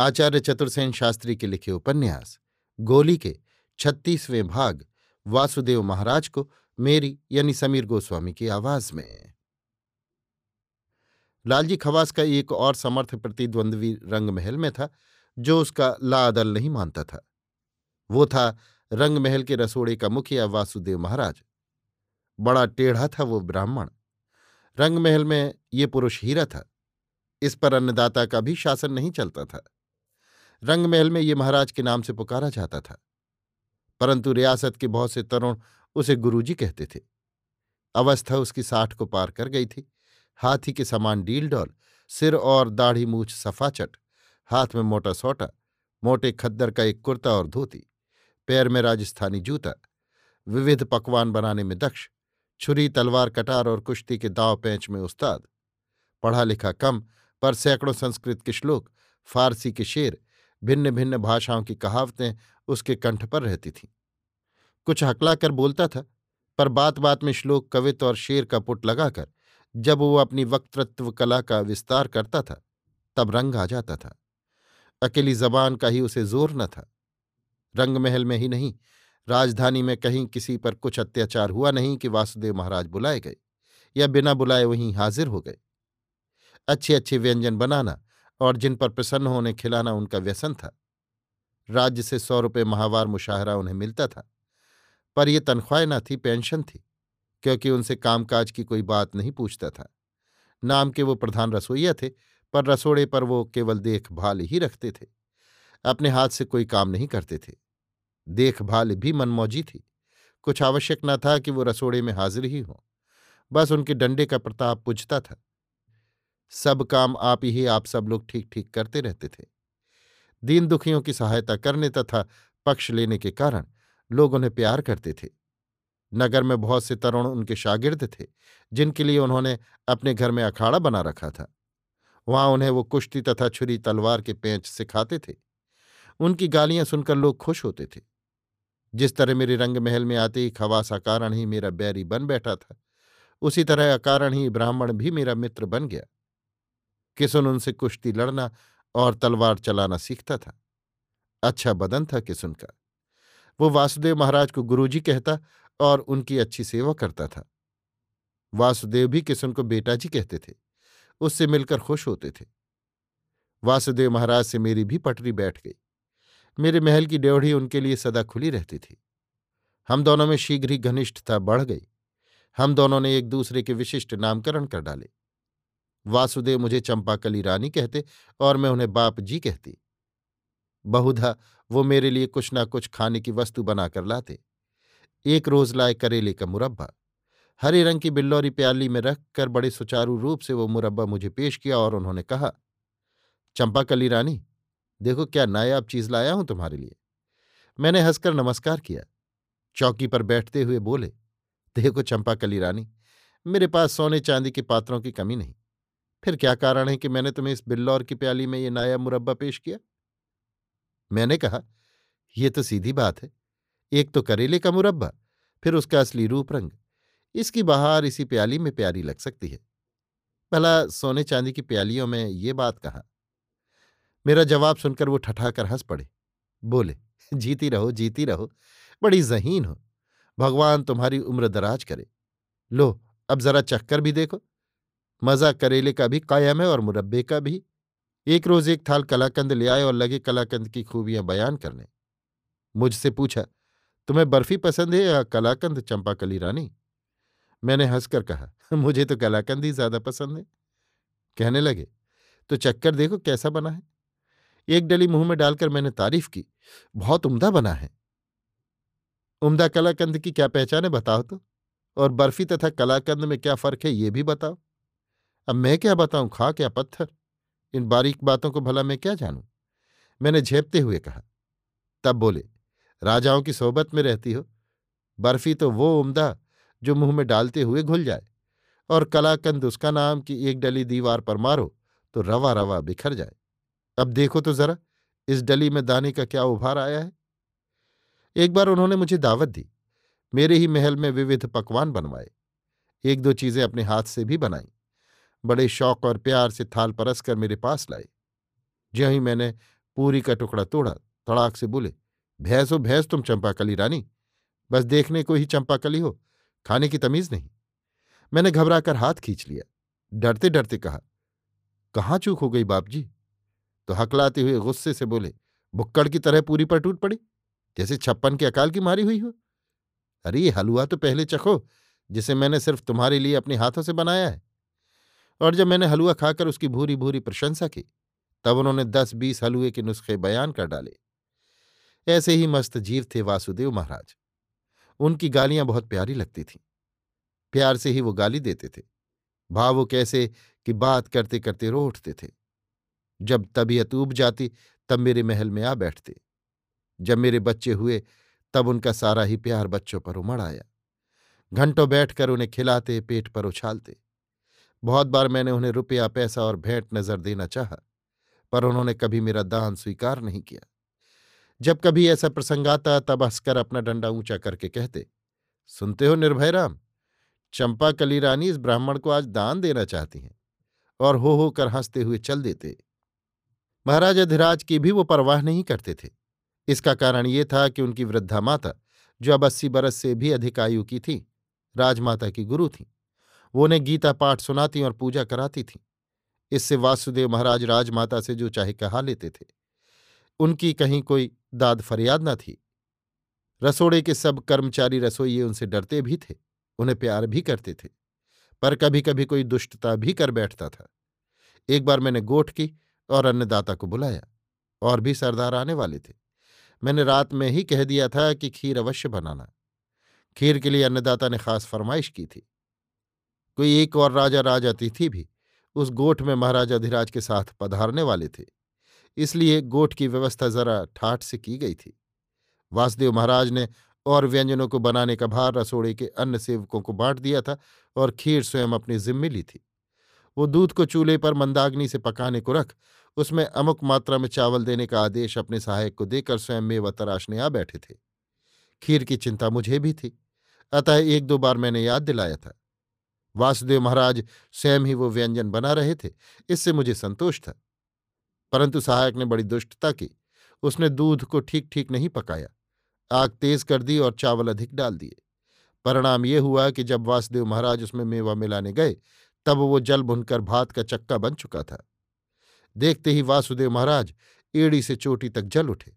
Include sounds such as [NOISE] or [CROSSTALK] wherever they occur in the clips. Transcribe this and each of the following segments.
आचार्य चतुर्सेन शास्त्री के लिखे उपन्यास, गोली के छत्तीसवें भाग, वासुदेव महाराज को मेरी यानी समीर गोस्वामी की आवाज़ में। लालजी खवास का एक और समर्थ प्रतिद्वंद्वी रंगमहल में था, जो उसका लादल नहीं मानता था। वो था रंगमहल के रसोड़े का मुखिया वासुदेव महाराज। बड़ा टेढ़ा था वो ब्राह्मण। रंगमहल में ये पुरुष हीरा था। इस पर अन्नदाता का भी शासन नहीं चलता था। रंगमहल में ये महाराज के नाम से पुकारा जाता था। परंतु रियासत के बहुत से तरुण उसे गुरुजी कहते थे। अवस्था उसकी साठ को पार कर गई थी। हाथी के समान डील डॉल सिर और दाढ़ी मूछ सफाचट हाथ में मोटा सोटा, मोटे खद्दर का एक कुर्ता और धोती, पैर में राजस्थानी जूता, विविध पकवान बनाने में दक्ष, छुरी, तलवार, कटार और कुश्ती के दाव पैंच में उस्ताद। पढ़ा लिखा कम, पर सैकड़ों संस्कृत के श्लोक, फारसी के शेर भिन्न भिन्न भाषाओं की कहावतें उसके कंठ पर रहती थीं। कुछ हकला कर बोलता था, पर बात बात में श्लोक कवित और शेर का पुट लगाकर, जब वो अपनी वक्तृत्व कला का विस्तार करता था, तब रंग आ जाता था। अकेली जबान का ही उसे ज़ोर न था। रंगमहल में ही नहीं, राजधानी में कहीं किसी पर कुछ अत्याचार हुआ नहीं कि वासुदेव महाराज बुलाए गए, या बिना बुलाए वहीं हाजिर हो गए। अच्छे अच्छे व्यंजन बनाना और जिन पर प्रसन्न होने खिलाना उनका व्यसन था। राज्य से सौ रुपये माहवार मुशाहरा उन्हें मिलता था। पर यह तनख्वाह न थी, पेंशन थी, क्योंकि उनसे कामकाज की कोई बात नहीं पूछता था। नाम के वो प्रधान रसोइया थे, पर रसोड़े पर वो केवल देखभाल ही रखते थे। अपने हाथ से कोई काम नहीं करते थे। देखभाल भी मनमौजी थी। कुछ आवश्यक न था कि वो रसोड़े में हाजिर ही हों। बस उनके डंडे का प्रताप पुजता था। सब काम आप ही, आप सब लोग ठीक ठीक करते रहते थे। दीन दुखियों की सहायता करने तथा पक्ष लेने के कारण लोग उन्हें प्यार करते थे। नगर में बहुत से तरुण उनके शागिर्द थे, जिनके लिए उन्होंने अपने घर में अखाड़ा बना रखा था। वहाँ उन्हें वो कुश्ती तथा छुरी तलवार के पेंच सिखाते थे। उनकी गालियाँ सुनकर लोग खुश होते थे। जिस तरह मेरे रंग महल में आते ही खवास अकारण ही मेरा बैरी बन बैठा था, उसी तरह अकारण ही ब्राह्मण भी मेरा मित्र बन गया। किसुन उनसे कुश्ती लड़ना और तलवार चलाना सीखता था। अच्छा बदन था किसुन का। वो वासुदेव महाराज को गुरुजी कहता और उनकी अच्छी सेवा करता था। वासुदेव भी किसुन को बेटा जी कहते थे। उससे मिलकर खुश होते थे। वासुदेव महाराज से मेरी भी पटरी बैठ गई। मेरे महल की ड्योढ़ी उनके लिए सदा खुली रहती थी। हम दोनों में शीघ्र ही घनिष्ठता बढ़ गई। हम दोनों ने एक दूसरे के विशिष्ट नामकरण कर डाले। वासुदेव मुझे चंपाकली रानी कहते और मैं उन्हें बाप जी कहती। बहुधा वो मेरे लिए कुछ ना कुछ खाने की वस्तु बनाकर लाते। एक रोज लाए करेले का मुरब्बा। हरे रंग की बिल्लौरी प्याली में रख कर बड़े सुचारू रूप से वो मुरब्बा मुझे पेश किया और उन्होंने कहा, चंपाकली रानी, देखो क्या नायाब चीज़ लाया हूँ तुम्हारे लिए। मैंने हंसकर नमस्कार किया। चौकी पर बैठते हुए बोले, देखो चंपाकली रानी, मेरे पास सोने चांदी के पात्रों की कमी नहीं। फिर क्या कारण है कि मैंने तुम्हें इस बिल्लौर की प्याली में ये नया मुरब्बा पेश किया? मैंने कहा यह तो सीधी बात है। एक तो करेले का मुरब्बा, फिर उसका असली रूप रंग। इसकी बहार इसी प्याली में प्यारी लग सकती है। भला सोने चांदी की प्यालियों में ये बात कहा? मेरा जवाब सुनकर वो ठठाकर हंस पड़े। बोले, जीती रहो जीती रहो। बड़ी जहीन हो। भगवान तुम्हारी उम्र दराज करे। लो, अब जरा चक्कर भी देखो। मज़ा करेले का भी कायम है और मुरब्बे का भी। एक रोज एक थाल कलाकंद ले आए और लगे कलाकंद की खूबियाँ बयान करने। मुझसे पूछा, तुम्हें बर्फ़ी पसंद है या कलाकंद चंपा कली रानी? मैंने हंसकर कहा, [LAUGHS] मुझे तो कलाकंद ही ज़्यादा पसंद है। कहने लगे तो चक्कर देखो कैसा बना है? एक डली मुँह में डालकर मैंने तारीफ़ की, बहुत उम्दा बना है। उम्दा कलाकंद की क्या पहचान है, बताओ तो? और बर्फ़ी तथा कलाकंद में क्या फ़र्क है, ये भी बताओ। अब मैं क्या बताऊँ, खा क्या पत्थर? इन बारीक बातों को भला मैं क्या जानूं? मैंने झेपते हुए कहा। तब बोले, राजाओं की सोबत में रहती हो। बर्फ़ी तो वो उम्दा जो मुँह में डालते हुए घुल जाए। और कलाकंद उसका नाम कि एक डली दीवार पर मारो तो रवा रवा बिखर जाए। अब देखो तो जरा, इस डली में दाने का क्या उभार आया है? एक बार उन्होंने मुझे दावत दी। मेरे ही महल में विविध पकवान बनवाए। एक दो चीज़ें अपने हाथ से भी बनाई। बड़े शौक और प्यार से थाल परस कर मेरे पास लाए। ज्यों ही मैंने पूरी का टुकड़ा तोड़ा, तड़ाक से बोले, भैंस हो भैंस तुम चंपाकली रानी, बस देखने को ही चंपाकली हो, खाने की तमीज नहीं। मैंने घबराकर हाथ खींच लिया। डरते डरते कहा, कहाँ चूक हो गई बाप जी तो हकलाते हुए गुस्से से बोले, बुक्कड़ की तरह पूरी पर टूट पड़ी, जैसे छप्पन के अकाल की मारी हुई हो। अरे, ये हलवा तो पहले चखो, जिसे मैंने सिर्फ़ तुम्हारे लिए अपने हाथों से बनाया है। और जब मैंने हलवा खाकर उसकी भूरी भूरी प्रशंसा की, तब उन्होंने दस बीस हलवे के नुस्खे बयान कर डाले। ऐसे ही मस्त जीव थे वासुदेव महाराज। उनकी गालियाँ बहुत प्यारी लगती थीं। प्यार से ही वो गाली देते थे। भावुक कैसे कि बात करते करते रो उठते थे। जब तबीयत ऊब जाती, तब मेरे महल में आ बैठते। जब मेरे बच्चे हुए, तब उनका सारा ही प्यार बच्चों पर उमड़ आया। घंटों बैठकर उन्हें खिलाते, पेट पर उछालते। बहुत बार मैंने उन्हें रुपया, पैसा और भेंट नज़र देना चाहा, पर उन्होंने कभी मेरा दान स्वीकार नहीं किया। जब कभी ऐसा प्रसंग आता, तब हंसकर अपना डंडा ऊँचा करके कहते, सुनते हो निर्भय राम, चंपा कली रानी इस ब्राह्मण को आज दान देना चाहती हैं और हो हो कर हँसते हुए चल देते महाराज अधिराज की भी वो परवाह नहीं करते थे। इसका कारण ये था कि उनकी वृद्धा माता, जो अब अस्सी बरस से भी अधिक आयु की थी, राजमाता की गुरु थी। वो उन्हें गीता पाठ सुनाती और पूजा कराती थीं। इससे वासुदेव महाराज राजमाता से जो चाहे कहा लेते थे। उनकी कहीं कोई दाद फरियाद न थी। रसोड़े के सब कर्मचारी रसोइये उनसे डरते भी थे, उन्हें प्यार भी करते थे, पर कभी कभी कोई दुष्टता भी कर बैठता था। एक बार मैंने गोठ की और अन्नदाता को बुलाया, और भी सरदार आने वाले थे। मैंने रात में ही कह दिया था कि खीर अवश्य बनाना। खीर के लिए अन्नदाता ने खास फरमाइश की थी। कोई एक और राजा राज अतिथि भी उस गोठ में महाराजा अधिराज के साथ पधारने वाले थे। इसलिए गोठ की व्यवस्था जरा ठाठ से की गई थी। वासुदेव महाराज ने और व्यंजनों को बनाने का भार रसोड़े के अन्य सेवकों को बांट दिया था और खीर स्वयं अपनी जिम्मे ली थी। वो दूध को चूल्हे पर मंदाग्नि से पकाने को रख, उसमें अमुक मात्रा में चावल देने का आदेश अपने सहायक को देकर स्वयं मेवा तराशने आ बैठे थे। खीर की चिंता मुझे भी थी, अतः एक दो बार मैंने याद दिलाया था। वासुदेव महाराज स्वयं ही वो व्यंजन बना रहे थे, इससे मुझे संतोष था। परंतु सहायक ने बड़ी दुष्टता की, उसने दूध को ठीक ठीक नहीं पकाया, आग तेज कर दी और चावल अधिक डाल दिए। परिणाम ये हुआ कि जब वासुदेव महाराज उसमें मेवा मिलाने गए, तब वो जल भुनकर भात का चक्का बन चुका था। देखते ही वासुदेव महाराज एड़ी से चोटी तक जल उठे।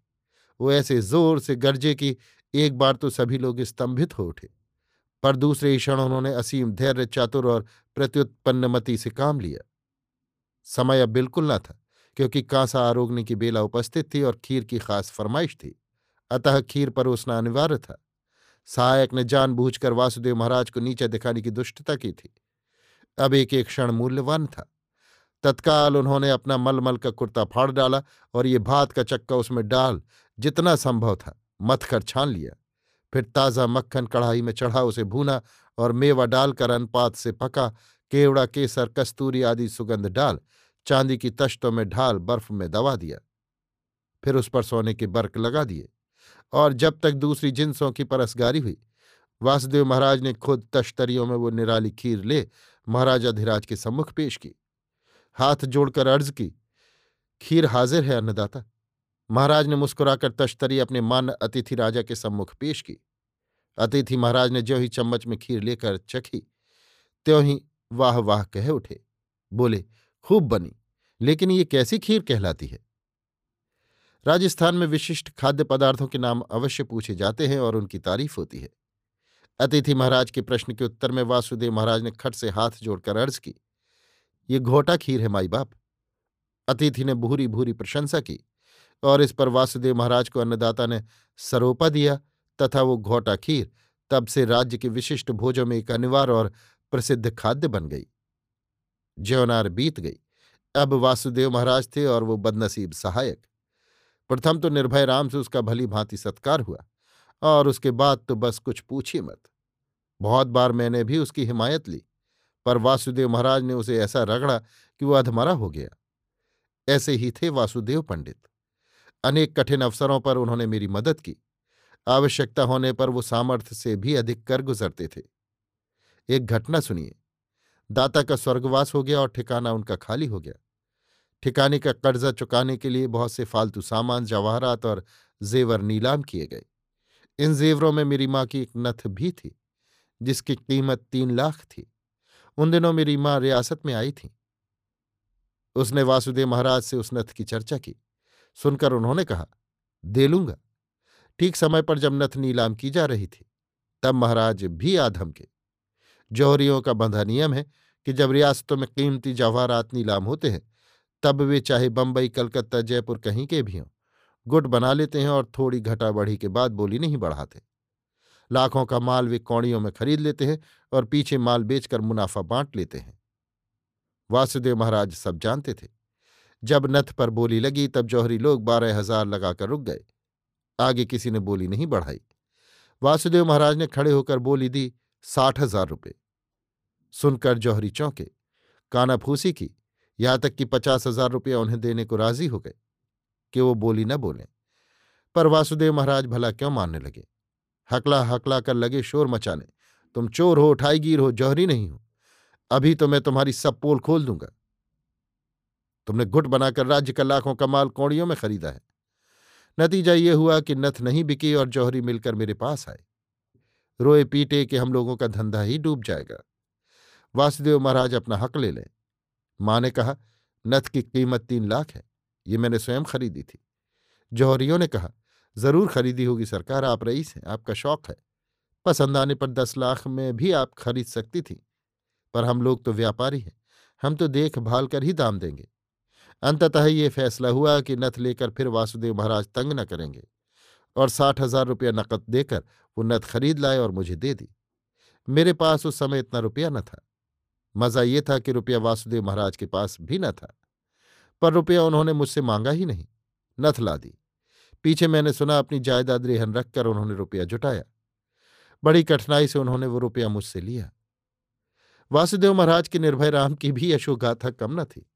वो ऐसे ज़ोर से गरजे कि एक बार तो सभी लोग स्तंभित हो उठे। पर दूसरे ही क्षण उन्होंने असीम धैर्य, चातुर और प्रत्युत्पन्नमति से काम लिया। समय अब बिल्कुल न था, क्योंकि कांसा आरोगने की बेला उपस्थित थी और खीर की खास फरमाइश थी। अतः खीर परोसना अनिवार्य था। सहायक ने जानबूझकर वासुदेव महाराज को नीचे दिखाने की दुष्टता की थी। अब एक एक क्षण मूल्यवान था। तत्काल उन्होंने अपना मलमल का कुर्ता फाड़ डाला और ये भात का चक्का उसमें डाल, जितना संभव था मथ कर छान लिया। फिर ताज़ा मक्खन कढ़ाई में चढ़ा उसे भूना और मेवा डालकर अनपात से पका, केवड़ा, केसर, कस्तूरी आदि सुगंध डाल, चांदी की तश्तों में ढाल बर्फ़ में दबा दिया। फिर उस पर सोने के बर्क लगा दिए और जब तक दूसरी जिनसों की परसगारी हुई, वासुदेव महाराज ने खुद तश्तरियों में वो निराली खीर ले महाराजा धीराज के सम्मुख पेश की। हाथ जोड़कर अर्ज़ की, खीर हाजिर है अन्नदाता। महाराज ने मुस्कुराकर तश्तरी अपने मान अतिथि राजा के सम्मुख पेश की। अतिथि महाराज ने ज्यों ही चम्मच में खीर लेकर चखी, त्यों ही वाह वाह कह उठे। बोले, खूब बनी, लेकिन ये कैसी खीर कहलाती है? राजस्थान में विशिष्ट खाद्य पदार्थों के नाम अवश्य पूछे जाते हैं और उनकी तारीफ़ होती है। अतिथि महाराज के प्रश्न के उत्तर में वासुदेव महाराज ने खट से हाथ जोड़कर अर्ज़ की, ये घोटा खीर है, माई बाप। अतिथि ने भूरी भूरी प्रशंसा की और इस पर वासुदेव महाराज को अन्नदाता ने सरोपा दिया तथा वो घोटा खीर तब से राज्य के विशिष्ट भोजों में एक अनिवार्य और प्रसिद्ध खाद्य बन गई। ज्योनार बीत गई। अब वासुदेव महाराज थे और वो बदनसीब सहायक। प्रथम तो निर्भय राम से उसका भली भांति सत्कार हुआ और उसके बाद तो बस कुछ पूछिए मत। बहुत बार मैंने भी उसकी हिमायत ली, पर वासुदेव महाराज ने उसे ऐसा रगड़ा कि वह अधमरा हो गया। ऐसे ही थे वासुदेव पंडित। अनेक कठिन अवसरों पर उन्होंने मेरी मदद की। आवश्यकता होने पर वो सामर्थ्य से भी अधिक कर गुजरते थे। एक घटना सुनिए। दाता का स्वर्गवास हो गया और ठिकाना उनका खाली हो गया। ठिकाने का कर्जा चुकाने के लिए बहुत से फालतू सामान, जवाहरात और जेवर नीलाम किए गए। इन जेवरों में मेरी माँ की एक नथ भी थी, जिसकी कीमत तीन लाख थी। उन दिनों मेरी माँ रियासत में आई थी। उसने वासुदेव महाराज से उस नथ की चर्चा की। सुनकर उन्होंने कहा, दे लूँगा। ठीक समय पर जब नथ नीलाम की जा रही थी, तब महाराज भी आधम के जौहरियों का बंधा नियम है कि जब रियासतों में कीमती जवाहरात नीलाम होते हैं, तब वे चाहे बंबई, कलकत्ता, जयपुर कहीं के भी हों, गुट बना लेते हैं और थोड़ी घटा बढ़ी के बाद बोली नहीं बढ़ाते। लाखों का माल वे कौड़ियों में खरीद लेते हैं और पीछे माल बेचकर मुनाफा बांट लेते हैं। वासुदेव महाराज सब जानते थे। जब नथ पर बोली लगी, तब जौहरी लोग बारह हज़ार लगाकर रुक गए। आगे किसी ने बोली नहीं बढ़ाई। वासुदेव महाराज ने खड़े होकर बोली दी, साठ हज़ार रुपये सुनकर जौहरी चौंके। कानाफूसी की, यहाँ तक कि पचास हज़ार रुपया उन्हें देने को राज़ी हो गए, कि वो बोली न बोले। पर वासुदेव महाराज भला क्यों मानने लगे? हकला हकला कर लगे शोर मचाने। तुम चोर हो, उठाईगीर हो, जौहरी नहीं हो। अभी तो मैं तुम्हारी सब पोल खोल दूँगा। तुमने गुट बनाकर राज्य का लाखों का माल कौड़ियों में खरीदा है। नतीजा ये हुआ कि नथ नहीं बिकी और जौहरी मिलकर मेरे पास आए। रोए पीटे कि हम लोगों का धंधा ही डूब जाएगा। वासुदेव महाराज अपना हक ले लें। माँ ने कहा, नथ की कीमत तीन लाख है। ये मैंने स्वयं खरीदी थी। जौहरियों ने कहा, ज़रूर खरीदी होगी सरकार, आप रईस हैं, आपका शौक है। पसंद आने पर दस लाख में भी आप खरीद सकती थी। पर हम लोग तो व्यापारी हैं। हम तो देखभाल कर ही दाम देंगे। अंततः ये फैसला हुआ कि नथ लेकर फिर वासुदेव महाराज तंग न करेंगे और साठ हज़ार रुपया नकद देकर वो नथ खरीद लाए और मुझे दे दी। मेरे पास उस समय इतना रुपया न था। मज़ा ये था कि रुपया वासुदेव महाराज के पास भी न था। पर रुपया उन्होंने मुझसे मांगा ही नहीं, नथ ला दी। पीछे मैंने सुना अपनी जायदाद रेहन रखकर उन्होंने रुपया जुटाया। बड़ी कठिनाई से उन्होंने वो रुपया मुझसे लिया। वासुदेव महाराज के निर्भय राम की भी यशोगाथा कम न थी।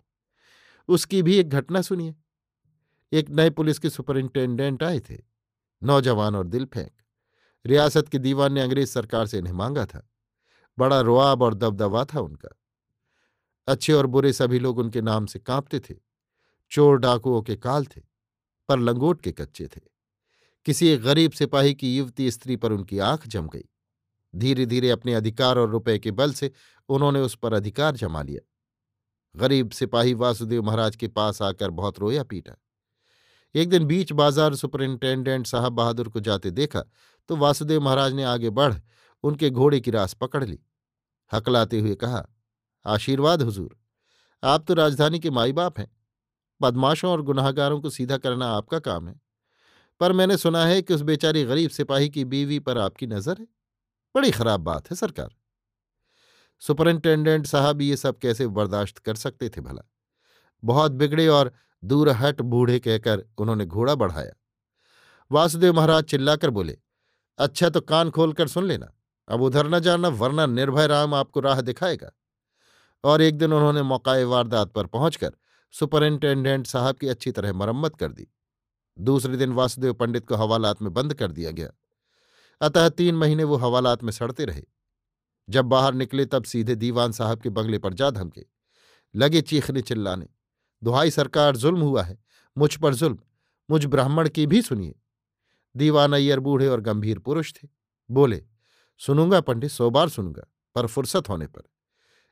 उसकी भी एक घटना सुनिए। एक नए पुलिस के सुपरिंटेंडेंट आए थे। नौजवान और दिल फेंक। रियासत के दीवान ने अंग्रेज़ सरकार से इन्हें मांगा था। बड़ा रुआब और दबदबा था उनका। अच्छे और बुरे सभी लोग उनके नाम से कांपते थे। चोर डाकुओं के काल थे, पर लंगोट के कच्चे थे। किसी एक गरीब सिपाही की युवती स्त्री पर उनकी आँख जम गई। धीरे धीरे अपने अधिकार और रुपए के बल से उन्होंने उस पर अधिकार जमा लिया। गरीब सिपाही वासुदेव महाराज के पास आकर बहुत रोया पीटा। एक दिन बीच बाज़ार सुपरिंटेंडेंट साहब बहादुर को जाते देखा तो वासुदेव महाराज ने आगे बढ़ उनके घोड़े की रास पकड़ ली। हकलाते हुए कहा, आशीर्वाद हुजूर, आप तो राजधानी के माई बाप हैं। बदमाशों और गुनाहगारों को सीधा करना आपका काम है। पर मैंने सुना है कि उस बेचारी गरीब सिपाही की बीवी पर आपकी नज़र है। बड़ी खराब बात है सरकार। सुपरिंटेंडेंट साहब ये सब कैसे बर्दाश्त कर सकते थे भला? बहुत बिगड़े और दूर हट बूढ़े कहकर उन्होंने घोड़ा बढ़ाया। वासुदेव महाराज चिल्लाकर बोले अच्छा तो कान खोलकर सुन लेना। अब उधर न जाना, वरना निर्भय राम आपको राह दिखाएगा। और एक दिन उन्होंने मौकाए वारदात पर पहुंचकर सुपरिंटेंडेंट साहब की अच्छी तरह मरम्मत कर दी। दूसरे दिन वासुदेव पंडित को हवालात में बंद कर दिया गया। अतः तीन महीने वो हवालात में सड़ते रहे। जब बाहर निकले तब सीधे दीवान साहब के बंगले पर जा धमके। लगे चीखने चिल्लाने, दुहाई सरकार, जुल्म हुआ है। मुझ पर जुल्म। मुझ ब्राह्मण की भी सुनिए। दीवान अय्यर बूढ़े और गंभीर पुरुष थे। बोले, सुनूँगा पंडित, सौ बार सुनूँगा, पर फुर्सत होने पर।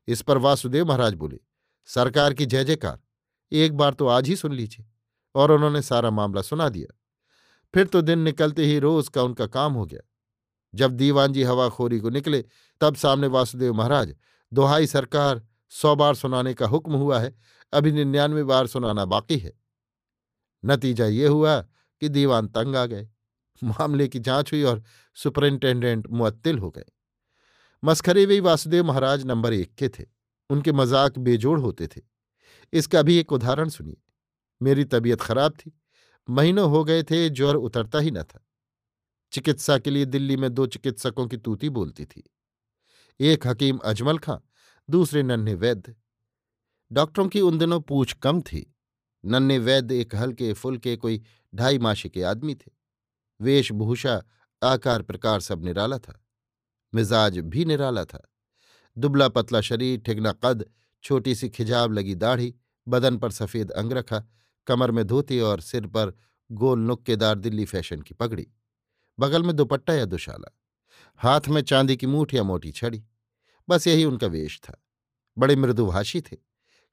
इस पर वासुदेव महाराज बोले, सरकार की जय जयकार। एक बार तो आज ही सुन लीजिए। और उन्होंने सारा मामला सुना दिया। फिर तो दिन निकलते ही रोज का उनका काम हो गया। जब दीवान जी हवाखोरी को निकले, तब सामने वासुदेव महाराज, दोहाई सरकार, सौ बार सुनाने का हुक्म हुआ है, अभी निन्यानवे बार सुनाना बाकी है। नतीजा ये हुआ कि दीवान तंग आ गए, मामले की जाँच हुई और सुपरिंटेंडेंट मुअत्तिल हो गए। मस्खरे भी वासुदेव महाराज नंबर एक के थे, उनके मज़ाक बेजोड़ होते थे। इसका भी एक उदाहरण सुनिए। मेरी तबीयत खराब थी, महीनों हो गए थे, ज्वर उतरता ही न था। चिकित्सा के लिए दिल्ली में दो चिकित्सकों की तूती बोलती थी। एक हकीम अजमल खां, दूसरे नन्हे वैद्य। डॉक्टरों की उन दिनों पूछ कम थी। नन्हे वैद्य एक हल्के फुलके कोई ढाई माशी के आदमी थे। वेशभूषा आकार प्रकार सब निराला था। मिजाज भी निराला था। दुबला पतला शरीर, ठिगना कद, छोटी सी खिजाब लगी दाढ़ी, बदन पर सफ़ेद अंग रखा, कमर में धोती और सिर पर गोल नुक्केदार दिल्ली फ़ैशन की पगड़ी। बगल में दुपट्टा या दुशाला, हाथ में चांदी की मूठ या मोटी छड़ी, बस यही उनका वेश था। बड़े मृदुभाषी थे,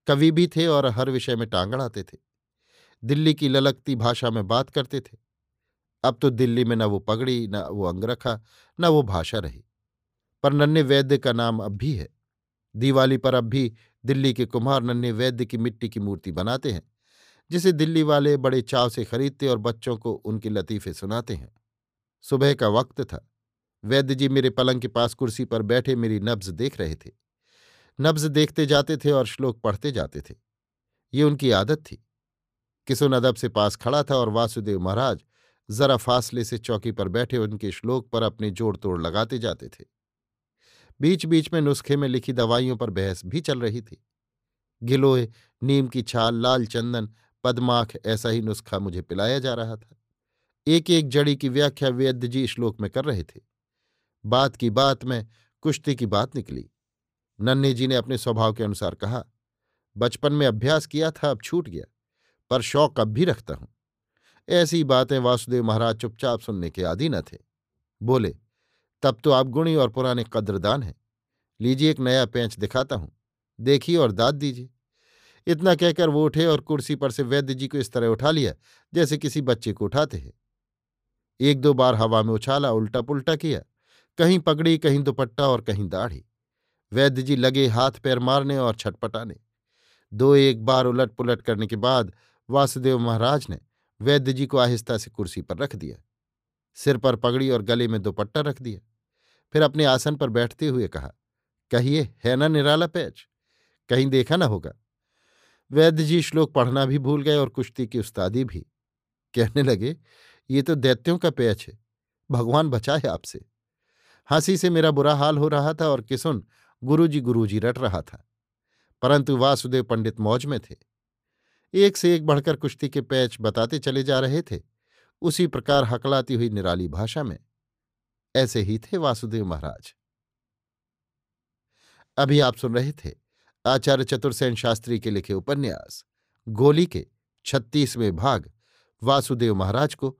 कवि भी थे और हर विषय में टांगड़ आते थे। दिल्ली की ललकती भाषा में बात करते थे। अब तो दिल्ली में न वो पगड़ी, न वो अंगरखा, न वो भाषा रही। पर नन्हे वैद्य का नाम अब भी है। दिवाली पर अब भी दिल्ली के कुम्हार नन्हे वैद्य की मिट्टी की मूर्ति बनाते हैं, जिसे दिल्ली वाले बड़े चाव से खरीदते और बच्चों को उनके लतीफे सुनाते हैं। सुबह का वक्त था। वैद्य जी मेरे पलंग के पास कुर्सी पर बैठे मेरी नब्ज देख रहे थे। नब्ज देखते जाते थे और श्लोक पढ़ते जाते थे। ये उनकी आदत थी। किसुन अदब से पास खड़ा था और वासुदेव महाराज जरा फासले से चौकी पर बैठे उनके श्लोक पर अपने जोड़ तोड़ लगाते जाते थे। बीच बीच में नुस्खे में लिखी दवाइयों पर बहस भी चल रही थी। गिलोय, नीम की छाल, लाल चंदन, पदमाख ऐसा ही नुस्खा मुझे पिलाया जा रहा था। एक एक जड़ी की व्याख्या वेद्य जी श्लोक में कर रहे थे। बात की बात में कुश्ती की बात निकली। नन्हे जी ने अपने स्वभाव के अनुसार कहा, बचपन में अभ्यास किया था, अब छूट गया, पर शौक अब भी रखता हूँ। ऐसी बातें वासुदेव महाराज चुपचाप सुनने के आदि न थे। बोले, तब तो आप गुणी और पुराने कद्रदान हैं। लीजिए एक नया पेंच दिखाता हूँ। देखिए और दाद दीजिए। इतना कहकर वो उठे और कुर्सी पर से वैद्य जी को इस तरह उठा लिया, जैसे किसी बच्चे को उठाते हैं। एक दो बार हवा में उछाला उल्टा पुल्टा किया। कहीं पगड़ी, कहीं दुपट्टा और कहीं दाढ़ी। वैद्य जी लगे हाथ पैर मारने और छटपटाने। दो एक बार उलट पुलट करने के बाद वासुदेव महाराज ने वैद्य जी को आहिस्ता से कुर्सी पर रख दिया। सिर पर पगड़ी और गले में दुपट्टा रख दिया। फिर अपने आसन पर बैठते हुए कहा, कहिए, है ना निराला पैच? कहीं देखा ना होगा? वैद्य जी श्लोक पढ़ना भी भूल गए और कुश्ती की उस्तादी भी। कहने लगे ये तो दैत्यों का पैच है। भगवान बचाए आपसे। हँसी से मेरा बुरा हाल हो रहा था और किसुन गुरुजी गुरुजी रट रहा था। परंतु वासुदेव पंडित मौज में थे। एक से एक बढ़कर कुश्ती के पैच बताते चले जा रहे थे। उसी प्रकार हकलाती हुई निराली भाषा में, ऐसे ही थे वासुदेव महाराज। अभी आप सुन रहे थे आचार्य चतुर्सेन शास्त्री के लिखे उपन्यास, गोली के छत्तीसवें भाग वासुदेव महाराज को